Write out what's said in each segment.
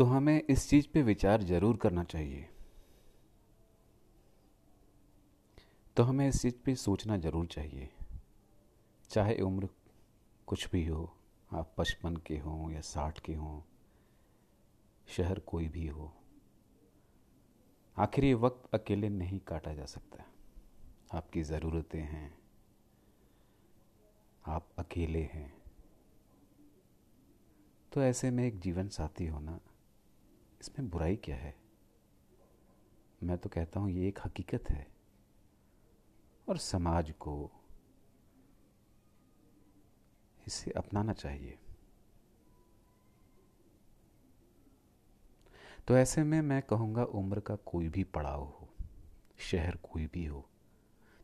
तो हमें इस चीज़ पे विचार ज़रूर करना चाहिए। तो हमें इस चीज़ पे सोचना ज़रूर चाहिए। चाहे उम्र कुछ भी हो, आप पचपन के हों या साठ के हों, शहर कोई भी हो, आखिर ये वक्त अकेले नहीं काटा जा सकता। आपकी ज़रूरतें हैं। आप अकेले हैं। तो ऐसे में एक जीवन साथी होना इसमें बुराई क्या है? मैं तो कहता हूँ ये एक हकीकत है। और समाज को इसे अपनाना चाहिए। तो ऐसे में मैं कहूँगा उम्र का कोई भी पड़ाव हो शहर कोई भी हो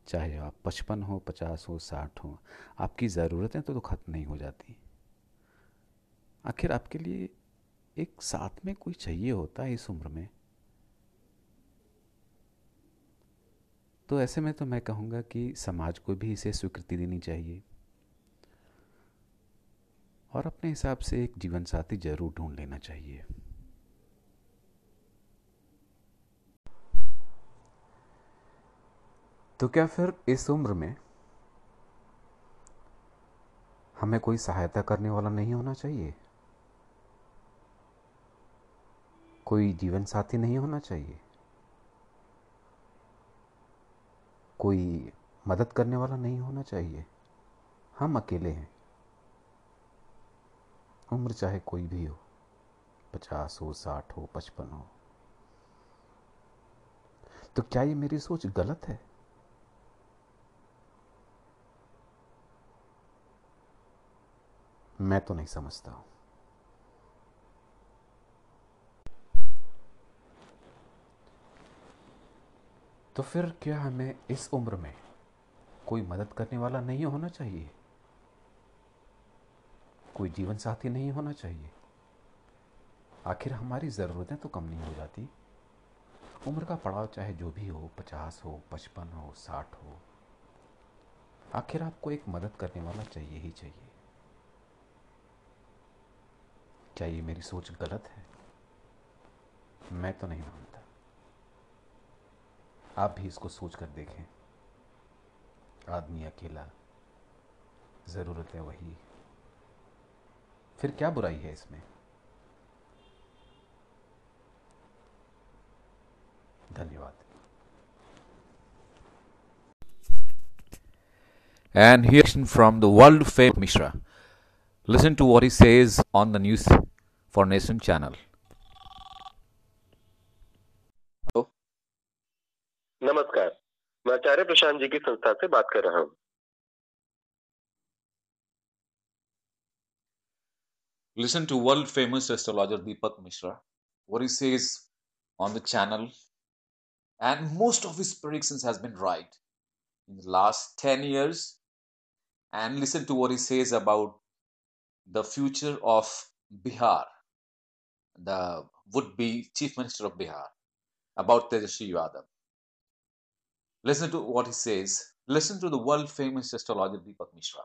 चाहे आप पचपन हो पचास हो साठ हो आपकी ज़रूरतें तो, तो ख़त्म नहीं हो जाती। आखिर आपके लिए एक साथ में कोई चाहिए होता है इस उम्र में? तो ऐसे में तो मैं कहूँगा कि समाज को भी इसे स्वीकृति देनी चाहिए। और अपने हिसाब से एक जीवन साथी ज़रूर ढूंढ लेना चाहिए। तो क्या फिर इस उम्र में हमें कोई सहायता करने वाला नहीं होना चाहिए? कोई जीवन साथी नहीं होना चाहिए। कोई मदद करने वाला नहीं होना चाहिए। हम अकेले हैं। उम्र चाहे कोई भी हो, पचास हो, साठ हो, पचपन हो। तो क्या ये मेरी सोच गलत है? मैं तो नहीं समझता हूँ। तो फिर क्या हमें इस उम्र में कोई मदद करने वाला नहीं होना चाहिए? कोई जीवन साथी नहीं होना चाहिए? आखिर हमारी ज़रूरतें तो कम नहीं हो जाती। उम्र का पड़ाव चाहे जो भी हो, पचास हो, पचपन हो, साठ हो, आखिर आपको एक मदद करने वाला चाहिए ही चाहिए। ये मेरी सोच गलत है? मैं तो नहीं मानता। आप भी इसको सोच कर देखें। आदमी अकेला, ज़रूरत है वही। फिर क्या बुराई है इसमें? धन्यवाद। And here from the world fake Mishra listen to what he says on the news for nation channel नमस्कार मैं आचार्य प्रशांत जी की संस्था से बात कर रहा हूँ Listen to world famous astrologer Deepak Mishra, what he says on the channel, and most of his predictions has been right in the last 10 years. And listen to what he says about the future of Bihar, the would be Chief Minister of Bihar, about Tejasvi Yadav. Listen to what he says. Listen to the world famous astrologer Deepak Mishra.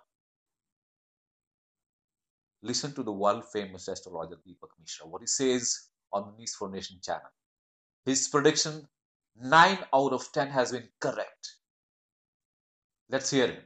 Listen to the world famous astrologer Deepak Mishra, what he says on the News for Nation channel. His prediction 9 out of 10 has been correct. Let's hear him.